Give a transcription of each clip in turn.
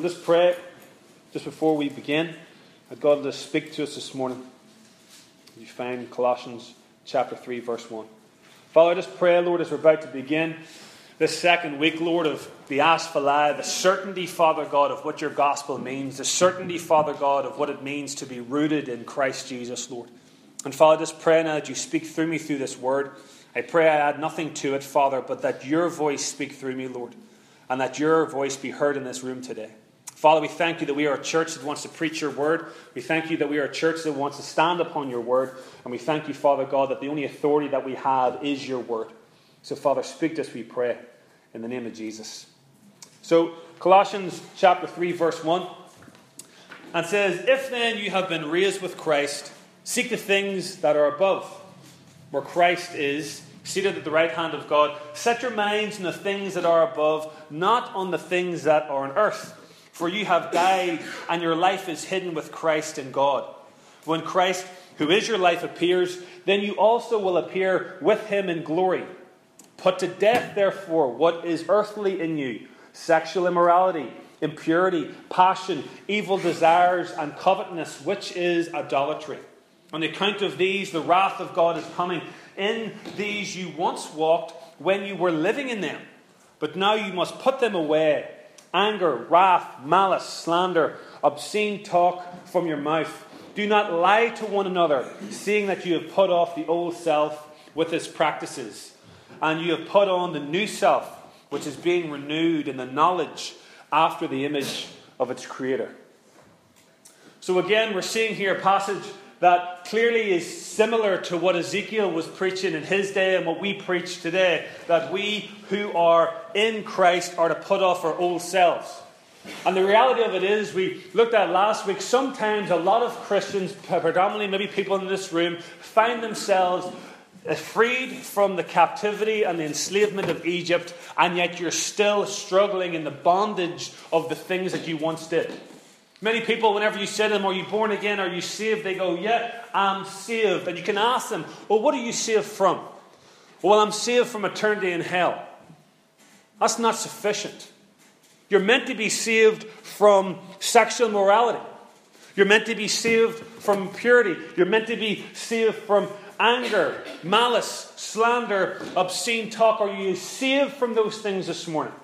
We'll just pray just before we begin that God will speak to us this morning. You find Colossians chapter 3, verse 1. Father, I just pray, Lord, as we're about to begin this second week, Lord, of the Asphaleia, the certainty, Father God, of what your gospel means, the certainty, Father God, of what it means to be rooted in Christ Jesus, Lord. And Father, I just pray now that you speak through me through this word. I pray I add nothing to it, Father, but that your voice speak through me, Lord, and that your voice be heard in this room today. Father, we thank you that we are a church that wants to preach your word. We thank you that we are a church that wants to stand upon your word. And we thank you, Father God, that the only authority that we have is your word. So, Father, speak to us, we pray, in the name of Jesus. So, Colossians chapter 3, verse 1, and says, If then you have been raised with Christ, seek the things that are above, where Christ is seated at the right hand of God. Set your minds on the things that are above, not on the things that are on earth. For you have died, and your life is hidden with Christ in God. When Christ, who is your life, appears, then you also will appear with him in glory. Put to death, therefore, what is earthly in you sexual immorality, impurity, passion, evil desires, and covetousness, which is idolatry. On the account of these, the wrath of God is coming. In these you once walked when you were living in them, but now you must put them away anger, wrath, malice, slander, obscene talk from your mouth. Do not lie to one another, seeing that you have put off the old self with its practices, and you have put on the new self, which is being renewed in the knowledge after the image of its creator. So, again, we're seeing here a passage that clearly is similar to what Ezekiel was preaching in his day and what we preach today that we who are in Christ are to put off our old selves. And the reality of it is, we looked at last week, sometimes a lot of Christians, predominantly maybe people in this room, find themselves freed from the captivity and the enslavement of Egypt, and yet you're still struggling in the bondage of the things that you once did. Many people, whenever you say to them, Are you born again? Are you saved? They go, Yeah, I'm saved. And you can ask them, Well, what are you saved from? Well, I'm saved from eternity in hell. That's not sufficient. You're meant to be saved from sexual morality. You're meant to be saved from impurity. You're meant to be saved from anger, malice, slander, obscene talk. Are you saved from those things this morning?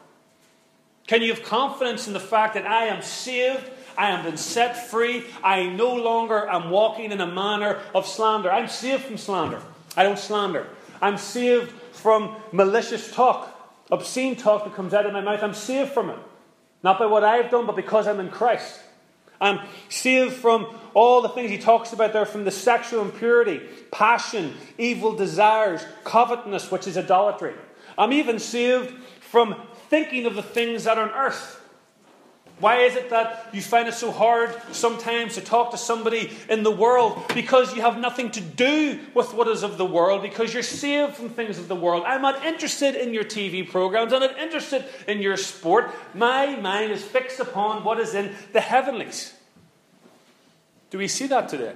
Can you have confidence in the fact that I am saved I have been set free. I no longer am walking in a manner of slander. I'm saved from slander. I don't slander. I'm saved from malicious talk, obscene talk that comes out of my mouth. I'm saved from it. Not by what I've done, but because I'm in Christ. I'm saved from all the things he talks about there from the sexual impurity, passion, evil desires, covetousness, which is idolatry. I'm even saved from thinking of the things that are on earth. Why is it that you find it so hard sometimes to talk to somebody in the world? Because you have nothing to do with what is of the world, because you're saved from things of the world. I'm not interested in your TV programs, I'm not interested in your sport. My mind is fixed upon what is in the heavenlies. Do we see that today?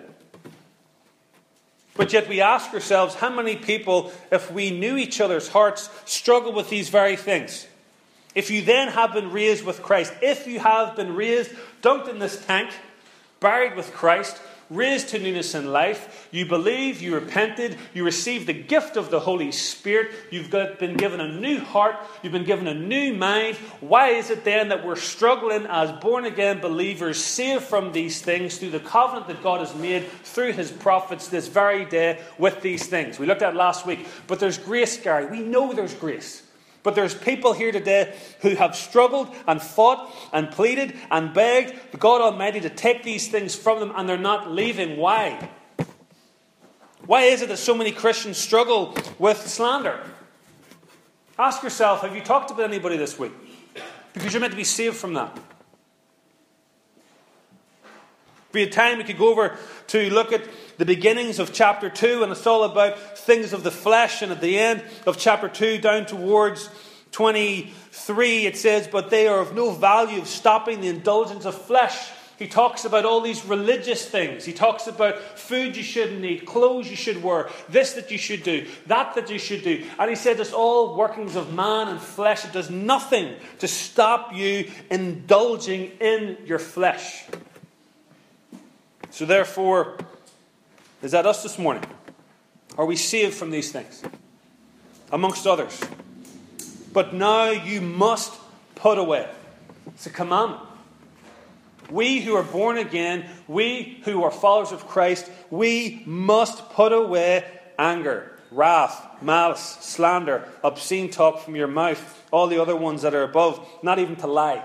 But yet we ask ourselves how many people, if we knew each other's hearts, struggle with these very things? If you then have been raised with Christ, if you have been raised, dunked in this tank, buried with Christ, raised to newness in life, you believe, you repented, you received the gift of the Holy Spirit, you've got, been given a new heart, you've been given a new mind. Why is it then that we're struggling as born again believers, saved from these things through the covenant that God has made through his prophets this very day with these things? We looked at last week, but there's grace, Gary. We know there's grace. But there's people here today who have struggled and fought and pleaded and begged God Almighty to take these things from them and they're not leaving. Why? Why is it that so many Christians struggle with slander? Ask yourself have you talked about anybody this week? Because you're meant to be saved from that. Be a time we could go over to look at the beginnings of chapter 2, and it's all about things of the flesh. And at the end of chapter 2, down towards 23, it says, But they are of no value of stopping the indulgence of flesh. He talks about all these religious things. He talks about food you shouldn't eat, clothes you should wear, this that you should do, that that you should do. And he said it's all workings of man and flesh. It does nothing to stop you indulging in your flesh. So, therefore, is that us this morning? Are we saved from these things? Amongst others. But now you must put away. It's a commandment. We who are born again, we who are followers of Christ, we must put away anger, wrath, malice, slander, obscene talk from your mouth, all the other ones that are above, not even to lie.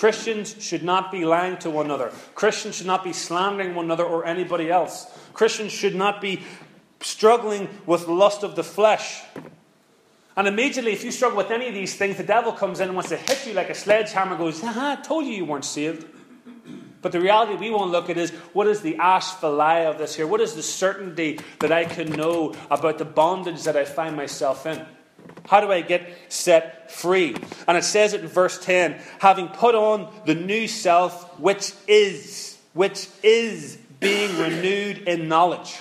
Christians should not be lying to one another. Christians should not be slandering one another or anybody else. Christians should not be struggling with lust of the flesh. And immediately, if you struggle with any of these things, the devil comes in and wants to hit you like a sledgehammer, goes, Aha, I told you you weren't saved. But the reality we want to look at is what is the Asphaleia of this here? What is the certainty that I can know about the bondage that I find myself in? How do I get set free? And it says it in verse 10 having put on the new self, which is, which is being renewed in knowledge.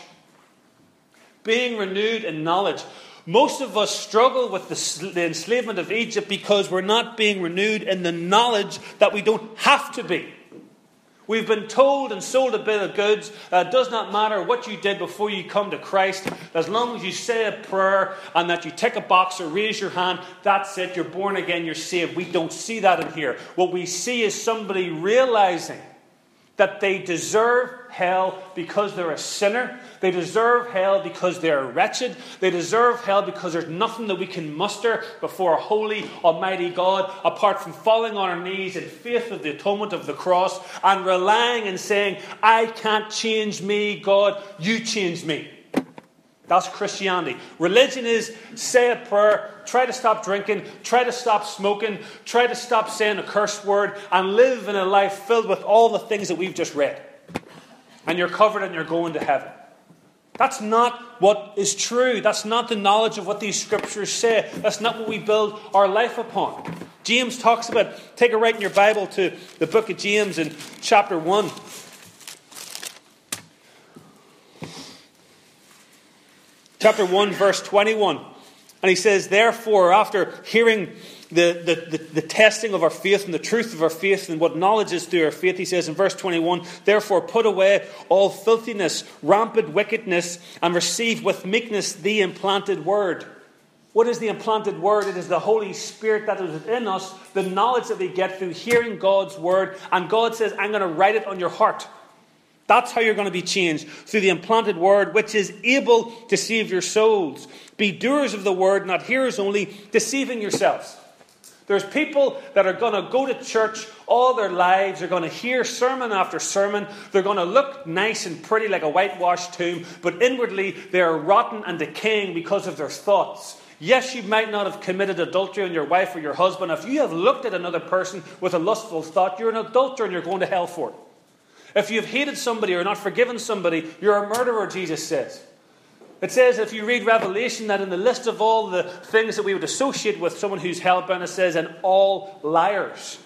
Being renewed in knowledge. Most of us struggle with the, the, enslavement of Egypt because we're not being renewed in the knowledge that we don't have to be. We've been told and sold a bill of goods. Uh, it does not matter what you did before you come to Christ. As long as you say a prayer and that you tick a box or raise your hand, that's it. You're born again, you're saved. We don't see that in here. What we see is somebody realizing that they deserve hell because they're a sinner. They deserve hell because they're wretched. They deserve hell because there's nothing that we can muster before a holy, almighty God apart from falling on our knees in faith of the atonement of the cross and relying and saying, I can't change me, God, you change me. That's Christianity. Religion is say a prayer, try to stop drinking, try to stop smoking, try to stop saying a curse word, and live in a life filled with all the things that we've just read. And you're covered and you're going to heaven. That's not what is true. That's not the knowledge of what these scriptures say. That's not what we build our life upon. James talks about, take a right in your Bible to the book of James in chapter 1. Chapter 1, verse 21. And he says, Therefore, after hearing the, the, the, the, testing of our faith and the truth of our faith and what knowledge is through our faith, he says in verse 21 Therefore, put away all filthiness, rampant wickedness, and receive with meekness the implanted word. What is the implanted word? It is the Holy Spirit that is within us, the knowledge that we get through hearing God's word. And God says, I'm going to write it on your heart. That's how you're going to be changed through the implanted word, which is able to save your souls. Be doers of the word, not hearers only, deceiving yourselves. There's people that are going to go to church all their lives. They're going to hear sermon after sermon. They're going to look nice and pretty like a whitewashed tomb, but inwardly they are rotten and decaying because of their thoughts. Yes, you might not have committed adultery on your wife or your husband. If you have looked at another person with a lustful thought, you're an adulterer and you're going to hell for it. If you've hated somebody or not forgiven somebody, you're a murderer, Jesus says. It says, if you read Revelation, that in the list of all the things that we would associate with someone who's hellbound, it says, and all liars.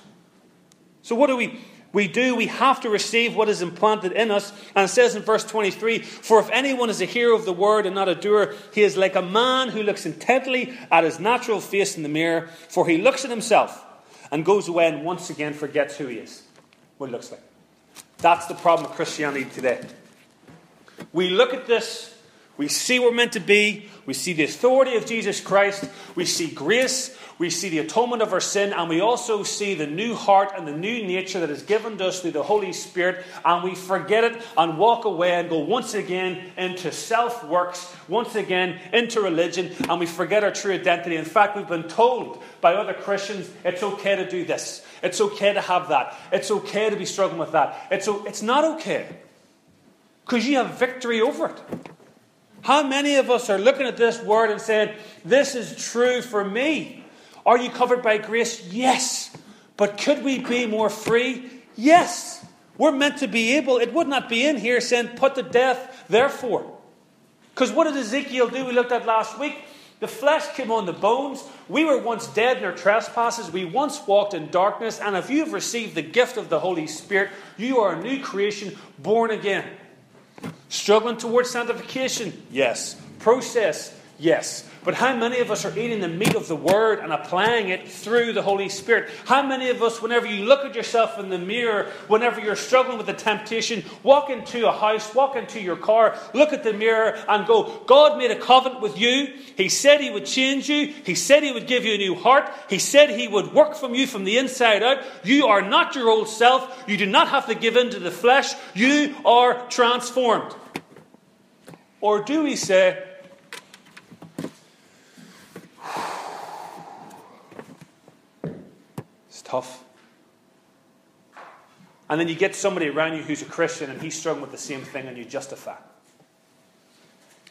So, what do we, we do? We have to receive what is implanted in us. And it says in verse 23 For if anyone is a hearer of the word and not a doer, he is like a man who looks intently at his natural face in the mirror, for he looks at himself and goes away and once again forgets who he is, what he looks like. That's the problem with Christianity today. We look at this, we see we're meant to be, we see the authority of Jesus Christ, we see grace, we see the atonement of our sin, and we also see the new heart and the new nature that is given to us through the Holy Spirit, and we forget it and walk away and go once again into self works, once again into religion, and we forget our true identity. In fact, we've been told by other Christians it's okay to do this. It's okay to have that. It's okay to be struggling with that. It's, it's not okay because you have victory over it. How many of us are looking at this word and saying, This is true for me? Are you covered by grace? Yes. But could we be more free? Yes. We're meant to be able, it would not be in here saying, Put to death, therefore. Because what did Ezekiel do? We looked at last week. The flesh came on the bones. We were once dead in our trespasses. We once walked in darkness. And if you've received the gift of the Holy Spirit, you are a new creation, born again. Struggling towards sanctification? Yes. Process? Yes. But how many of us are eating the meat of the Word and applying it through the Holy Spirit? How many of us, whenever you look at yourself in the mirror, whenever you're struggling with the temptation, walk into a house, walk into your car, look at the mirror and go, God made a covenant with you. He said He would change you. He said He would give you a new heart. He said He would work from you from the inside out. You are not your old self. You do not have to give in to the flesh. You are transformed. Or do we say, tough. And then you get somebody around you who's a Christian and he's struggling with the same thing and you justify.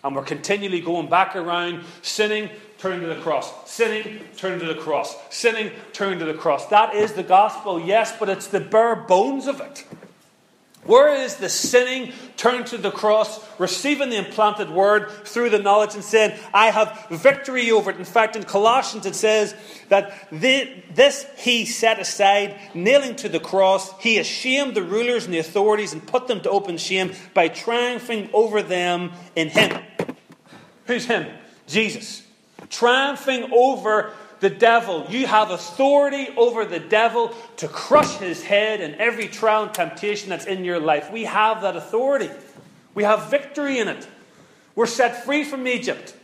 And we're continually going back around, sinning, turning to the cross, sinning, turning to the cross, sinning, turning to the cross. That is the gospel, yes, but it's the bare bones of it. Where is the sinning, turning to the cross, receiving the implanted word through the knowledge and saying, I have victory over it? In fact, in Colossians it says that this he set aside, nailing to the cross. He ashamed the rulers and the authorities and put them to open shame by triumphing over them in him. Who's him? Jesus. Triumphing over the devil. You have authority over the devil to crush his head and every trial and temptation that's in your life. We have that authority. We have victory in it. We're set free from Egypt.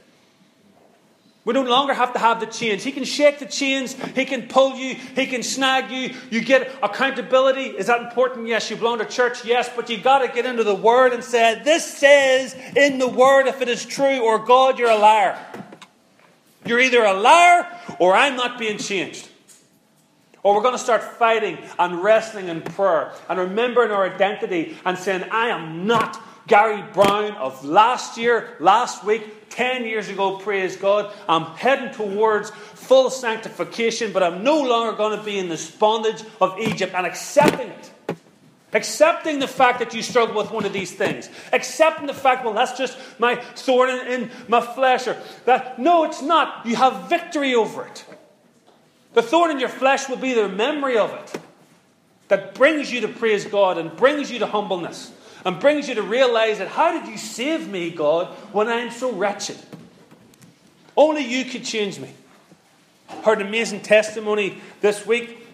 We no longer have to have the chains. He can shake the chains. He can pull you. He can snag you. You get accountability. Is that important? Yes. You belong to church? Yes. But you've got to get into the Word and say, This says in the Word if it is true, or God, you're a liar. You're either a liar or I'm not being changed. Or we're going to start fighting and wrestling in prayer and remembering our identity and saying, I am not Gary Brown of last year, last week, 10 years ago, praise God. I'm heading towards full sanctification, but I'm no longer going to be in the bondage of Egypt and accepting it. Accepting the fact that you struggle with one of these things. Accepting the fact, well, that's just my thorn in, in my flesh. Or that, no, it's not. You have victory over it. The thorn in your flesh will be the memory of it that brings you to praise God and brings you to humbleness and brings you to realize that how did you save me, God, when I'm so wretched? Only you could change me. Heard an amazing testimony this week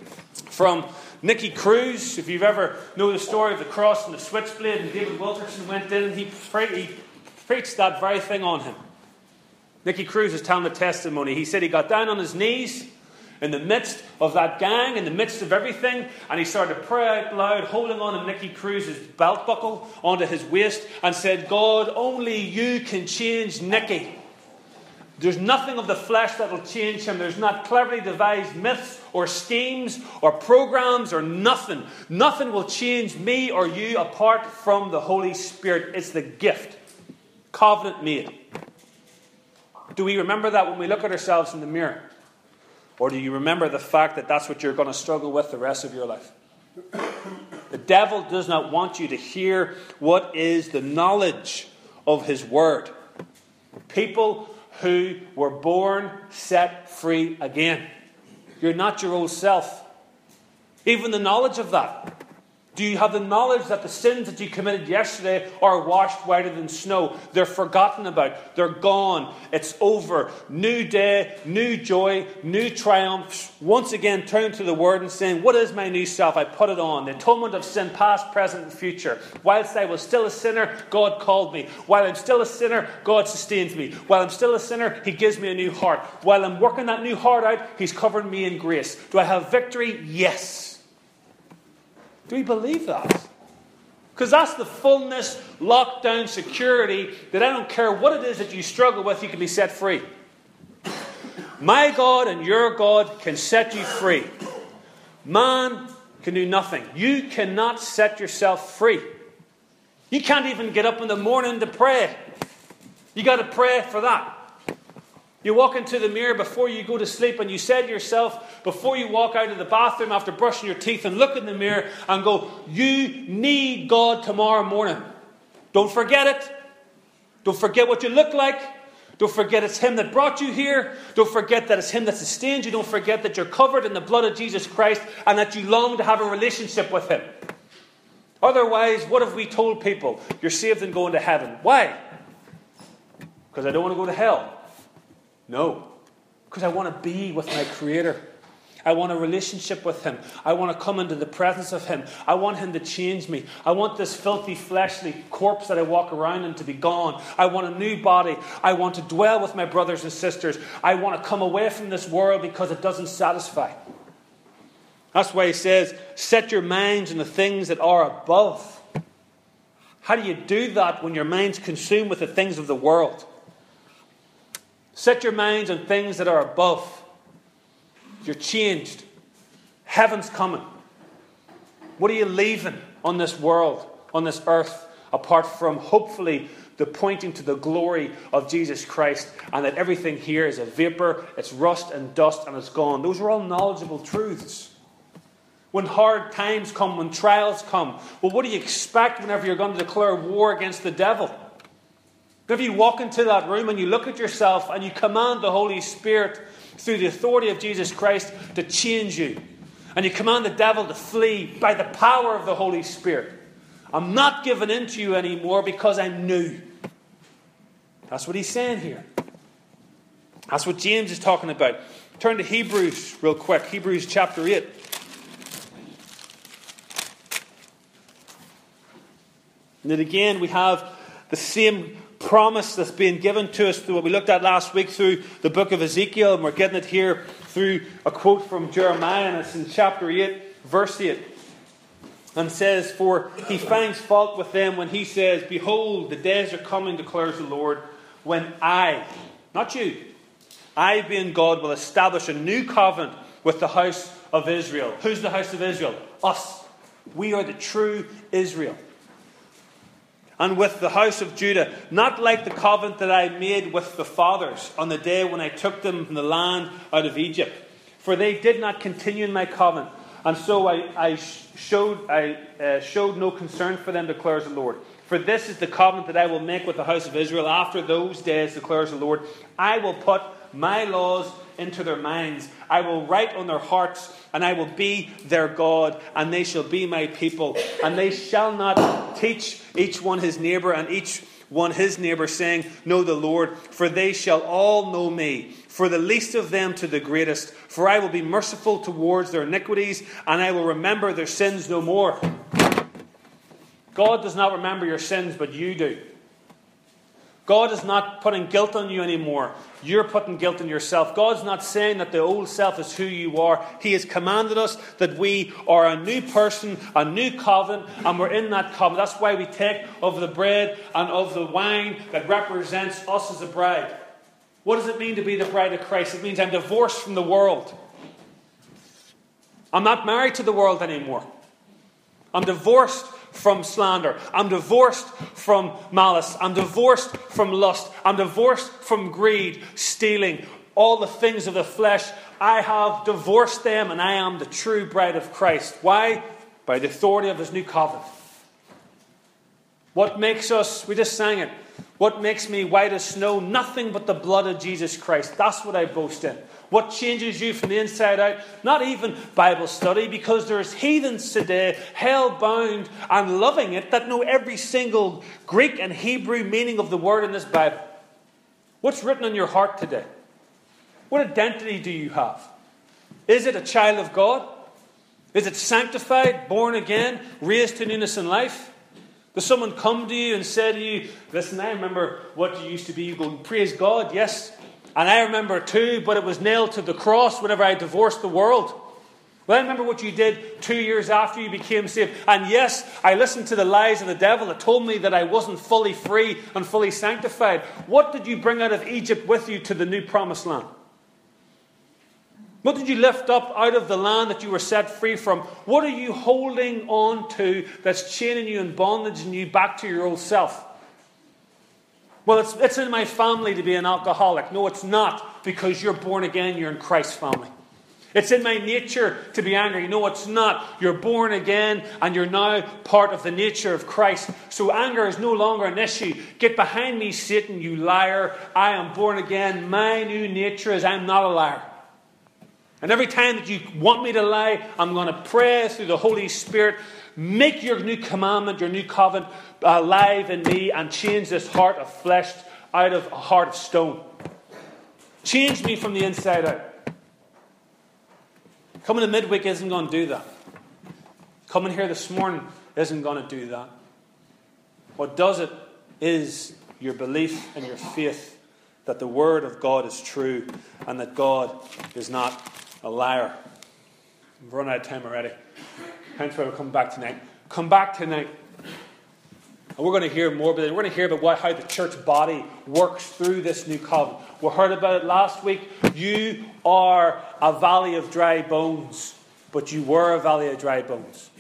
from Nicky Cruz, if you've ever know the story of the cross and the switchblade, and David Wilkerson went in and he, pre- he preached that very thing on him. Nicky Cruz is telling the testimony. He said he got down on his knees in the midst of that gang, in the midst of everything, and he started to pray out loud, holding on to Nicky Cruz's belt buckle onto his waist, and said, God, only you can change Nicky. There's nothing of the flesh that will change him. There's not cleverly devised myths or schemes or programs or nothing. Nothing will change me or you apart from the Holy Spirit. It's the gift. Covenant made. Do we remember that when we look at ourselves in the mirror? Or do you remember the fact that that's what you're going to struggle with the rest of your life? The devil does not want you to hear what is the knowledge of his word. People who were born set free again. You're not your old self. Even the knowledge of that. Do you have the knowledge that the sins that you committed yesterday are washed whiter than snow? They're forgotten about. They're gone. It's over. New day, new joy, new triumphs. Once again, turn to the Word and saying, What is my new self? I put it on. The atonement of sin, past, present, and future. Whilst I was still a sinner, God called me. While I'm still a sinner, God sustains me. While I'm still a sinner, He gives me a new heart. While I'm working that new heart out, He's covering me in grace. Do I have victory? Yes. Do we believe that? Because that's the fullness, lockdown security that I don't care what it is that you struggle with, you can be set free. My God and your God can set you free. Man can do nothing. You cannot set yourself free. You can't even get up in the morning to pray. You got to pray for that. You walk into the mirror before you go to sleep and you say to yourself, before you walk out of the bathroom after brushing your teeth and look in the mirror and go, You need God tomorrow morning. Don't forget it. Don't forget what you look like. Don't forget it's Him that brought you here. Don't forget that it's Him that sustained you. Don't forget that you're covered in the blood of Jesus Christ and that you long to have a relationship with Him. Otherwise, what have we told people? You're saved and going to heaven. Why? Because I don't want to go to hell. No. Because I want to be with my Creator. I want a relationship with Him. I want to come into the presence of Him. I want Him to change me. I want this filthy, fleshly corpse that I walk around in to be gone. I want a new body. I want to dwell with my brothers and sisters. I want to come away from this world because it doesn't satisfy. That's why He says, Set your minds on the things that are above. How do you do that when your mind's consumed with the things of the world? Set your minds on things that are above. You're changed. Heaven's coming. What are you leaving on this world, on this earth, apart from hopefully the pointing to the glory of Jesus Christ and that everything here is a vapor, it's rust and dust, and it's gone? Those are all knowledgeable truths. When hard times come, when trials come, well, what do you expect whenever you're going to declare war against the devil? If you walk into that room and you look at yourself and you command the Holy Spirit through the authority of Jesus Christ to change you. And you command the devil to flee by the power of the Holy Spirit. I'm not giving in to you anymore because I'm new. That's what he's saying here. That's what James is talking about. Turn to Hebrews real quick. Hebrews chapter 8. And then again, we have the same promise that's being given to us through what we looked at last week through the book of Ezekiel, and we're getting it here through a quote from Jeremiah, and it's in chapter 8, verse 8. And says, For he finds fault with them when he says, Behold, the days are coming, declares the Lord, when I, not you, I, being God, will establish a new covenant with the house of Israel. Who's the house of Israel? Us. We are the true Israel and with the house of Judah, not like the covenant that I made with the fathers on the day when I took them from the land out of Egypt. For they did not continue in my covenant, and so I, I showed, I, uh, showed no concern for them, declares the Lord. For this is the covenant that I will make with the house of Israel after those days, declares the Lord. I will put my laws into their minds. I will write on their hearts, and I will be their God, and they shall be my people. And they shall not teach each one his neighbor and each one his neighbor, saying, Know the Lord, for they shall all know me, for the least of them to the greatest. For I will be merciful towards their iniquities, and I will remember their sins no more. God does not remember your sins, but you do. God is not putting guilt on you anymore. You're putting guilt on yourself. God's not saying that the old self is who you are. He has commanded us that we are a new person, a new covenant, and we're in that covenant. That's why we take of the bread and of the wine that represents us as a bride. What does it mean to be the bride of Christ? It means I'm divorced from the world. I'm not married to the world anymore. I'm divorced from slander. I'm divorced from malice. I'm divorced from lust. I'm divorced from greed, stealing, all the things of the flesh. I have divorced them and I am the true bride of Christ. Why? By the authority of his new covenant. What makes us, we just sang it, what makes me white as snow? Nothing but the blood of Jesus Christ. That's what I boast in. What changes you from the inside out? Not even Bible study, because there's heathens today, hell bound and loving it, that know every single Greek and Hebrew meaning of the word in this Bible. What's written on your heart today? What identity do you have? Is it a child of God? Is it sanctified, born again, raised to newness in life? Does someone come to you and say to you, Listen, I remember what you used to be? You go, Praise God, yes. And I remember too, but it was nailed to the cross whenever I divorced the world. Well, I remember what you did two years after you became saved. And yes, I listened to the lies of the devil that told me that I wasn't fully free and fully sanctified. What did you bring out of Egypt with you to the new promised land? What did you lift up out of the land that you were set free from? What are you holding on to that's chaining you in bondage and you back to your old self? Well, it's, it's in my family to be an alcoholic. No, it's not, because you're born again, you're in Christ's family. It's in my nature to be angry. No, it's not. You're born again and you're now part of the nature of Christ. So anger is no longer an issue. Get behind me, Satan, you liar. I am born again. My new nature is I'm not a liar. And every time that you want me to lie, I'm going to pray through the Holy Spirit. Make your new commandment, your new covenant uh, alive in me and change this heart of flesh out of a heart of stone. Change me from the inside out. Coming to midweek isn't going to do that. Coming here this morning isn't going to do that. What does it is your belief and your faith that the Word of God is true and that God is not a liar. We've run out of time already. Hence why we're coming back tonight. Come back tonight. And we're going to hear more about it. We're going to hear about what, how the church body works through this new covenant. We heard about it last week. You are a valley of dry bones, but you were a valley of dry bones.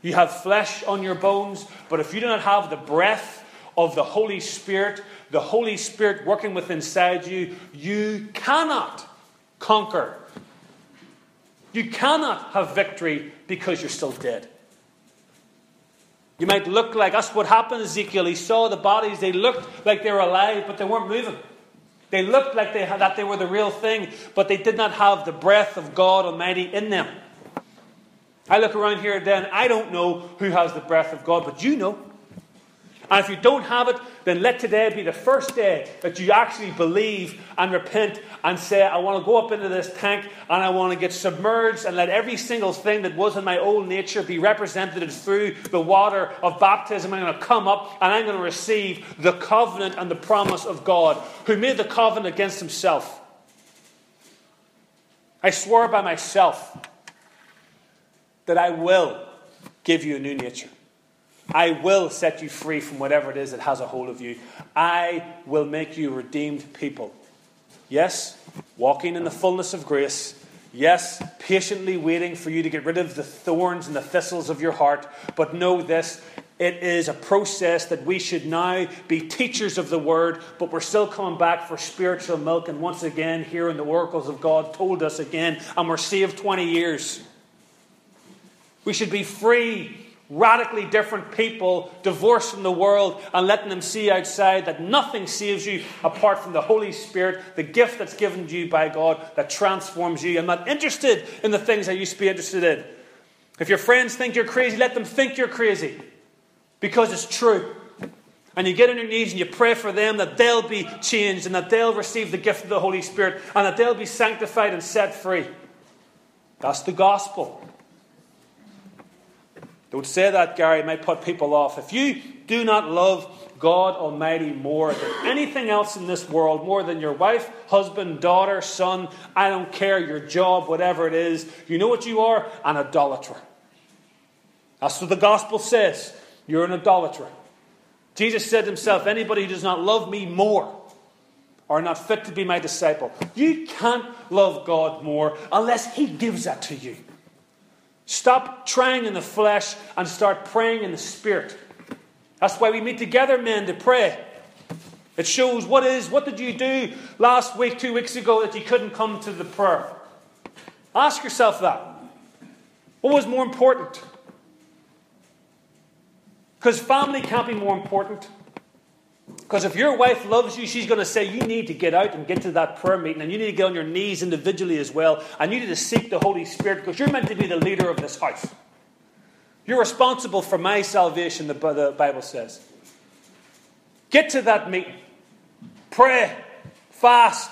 You have flesh on your bones, but if you do not have the breath of the Holy Spirit, the Holy Spirit working within inside you, you cannot conquer. You cannot have victory because you're still dead. You might look like us. what happened, Ezekiel. He saw the bodies, they looked like they were alive, but they weren't moving. They looked like they had, that they were the real thing, but they did not have the breath of God Almighty in them. I look around here then, I don't know who has the breath of God, but you know. And if you don't have it, then let today be the first day that you actually believe and repent and say, I want to go up into this tank and I want to get submerged and let every single thing that was in my old nature be represented through the water of baptism. I'm going to come up and I'm going to receive the covenant and the promise of God, who made the covenant against himself. I swore by myself that I will give you a new nature. I will set you free from whatever it is that has a hold of you. I will make you redeemed people. Yes, walking in the fullness of grace. Yes, patiently waiting for you to get rid of the thorns and the thistles of your heart. But know this it is a process that we should now be teachers of the word, but we're still coming back for spiritual milk. And once again, here in the oracles of God told us again, and we're saved 20 years. We should be free radically different people divorced from the world and letting them see outside that nothing saves you apart from the Holy Spirit, the gift that's given to you by God that transforms you. I'm not interested in the things I used to be interested in. If your friends think you're crazy, let them think you're crazy because it's true. And you get on your knees and you pray for them that they'll be changed and that they'll receive the gift of the Holy Spirit and that they'll be sanctified and set free. That's the gospel. Don't say that, Gary. It might put people off. If you do not love God Almighty more than anything else in this world, more than your wife, husband, daughter, son, I don't care, your job, whatever it is, you know what you are? An idolater. That's what the gospel says. You're an idolater. Jesus said himself, Anybody who does not love me more are not fit to be my disciple. You can't love God more unless He gives that to you. Stop trying in the flesh and start praying in the spirit. That's why we meet together, men, to pray. It shows what is, what did you do last week, two weeks ago, that you couldn't come to the prayer? Ask yourself that. What was more important? Because family can't be more important. Because if your wife loves you, she's going to say, You need to get out and get to that prayer meeting, and you need to get on your knees individually as well, and you need to seek the Holy Spirit because you're meant to be the leader of this house. You're responsible for my salvation, the Bible says. Get to that meeting. Pray, fast,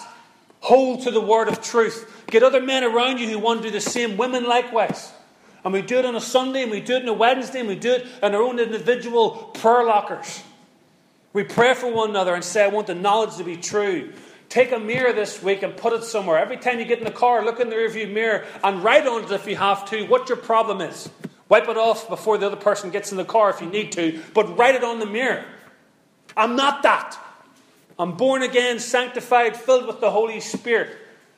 hold to the word of truth. Get other men around you who want to do the same, women likewise. And we do it on a Sunday, and we do it on a Wednesday, and we do it in our own individual prayer lockers. We pray for one another and say, I want the knowledge to be true. Take a mirror this week and put it somewhere. Every time you get in the car, look in the rearview mirror and write on it if you have to what your problem is. Wipe it off before the other person gets in the car if you need to, but write it on the mirror. I'm not that. I'm born again, sanctified, filled with the Holy Spirit,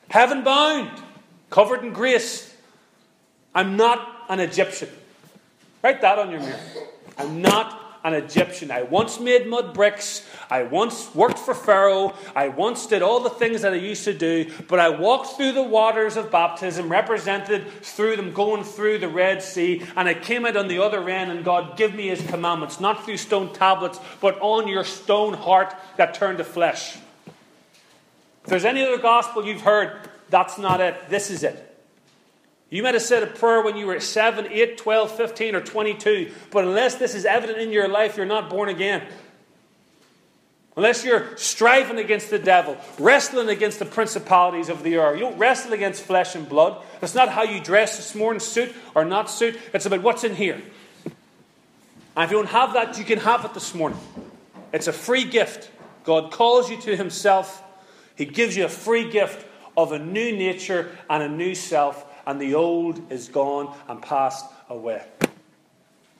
heaven bound, covered in grace. I'm not an Egyptian. Write that on your mirror. I'm not an Egyptian. I once made mud bricks. I once worked for Pharaoh. I once did all the things that I used to do. But I walked through the waters of baptism, represented through them going through the Red Sea. And I came out on the other end, and God gave me his commandments, not through stone tablets, but on your stone heart that turned to flesh. If there's any other gospel you've heard, that's not it. This is it. You might have said a prayer when you were 7, 8, 12, 15, or 22, but unless this is evident in your life, you're not born again. Unless you're striving against the devil, wrestling against the principalities of the air. You don't wrestle against flesh and blood. That's not how you dress this morning, suit or not suit. It's about what's in here. And if you don't have that, you can have it this morning. It's a free gift. God calls you to Himself, He gives you a free gift of a new nature and a new self and the old is gone and passed away.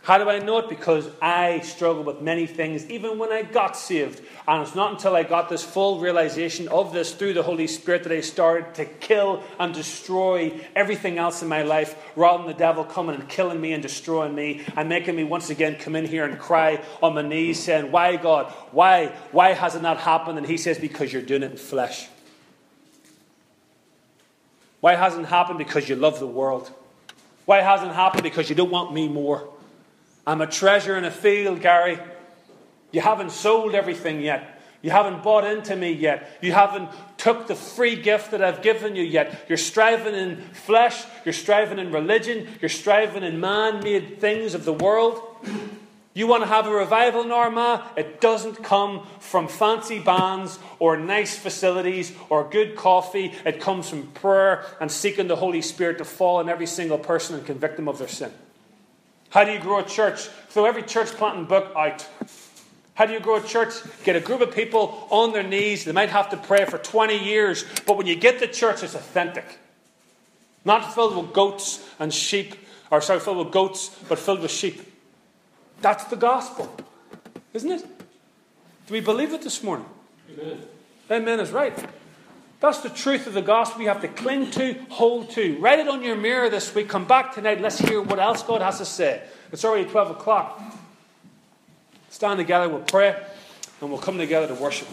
How do I know it? Because I struggled with many things even when I got saved. And it's not until I got this full realization of this through the Holy Spirit that I started to kill and destroy everything else in my life rather than the devil coming and killing me and destroying me and making me once again come in here and cry on my knees saying, Why, God? Why? Why has it not happened? And he says, Because you're doing it in flesh. Why hasn't it happened? Because you love the world. Why hasn't it happened? Because you don't want me more. I'm a treasure in a field, Gary. You haven't sold everything yet. You haven't bought into me yet. You haven't took the free gift that I've given you yet. You're striving in flesh, you're striving in religion, you're striving in man made things of the world. You want to have a revival Norma? It doesn't come from fancy bands or nice facilities or good coffee. It comes from prayer and seeking the Holy Spirit to fall on every single person and convict them of their sin. How do you grow a church? Throw every church planting book out. How do you grow a church? Get a group of people on their knees. They might have to pray for 20 years, but when you get the church, it's authentic. Not filled with goats and sheep, or sorry, filled with goats, but filled with sheep. That's the gospel, isn't it? Do we believe it this morning? Amen. Amen is right. That's the truth of the gospel you have to cling to, hold to. Write it on your mirror this week. Come back tonight. Let's hear what else God has to say. It's already 12 o'clock. Stand together, we'll pray, and we'll come together to worship.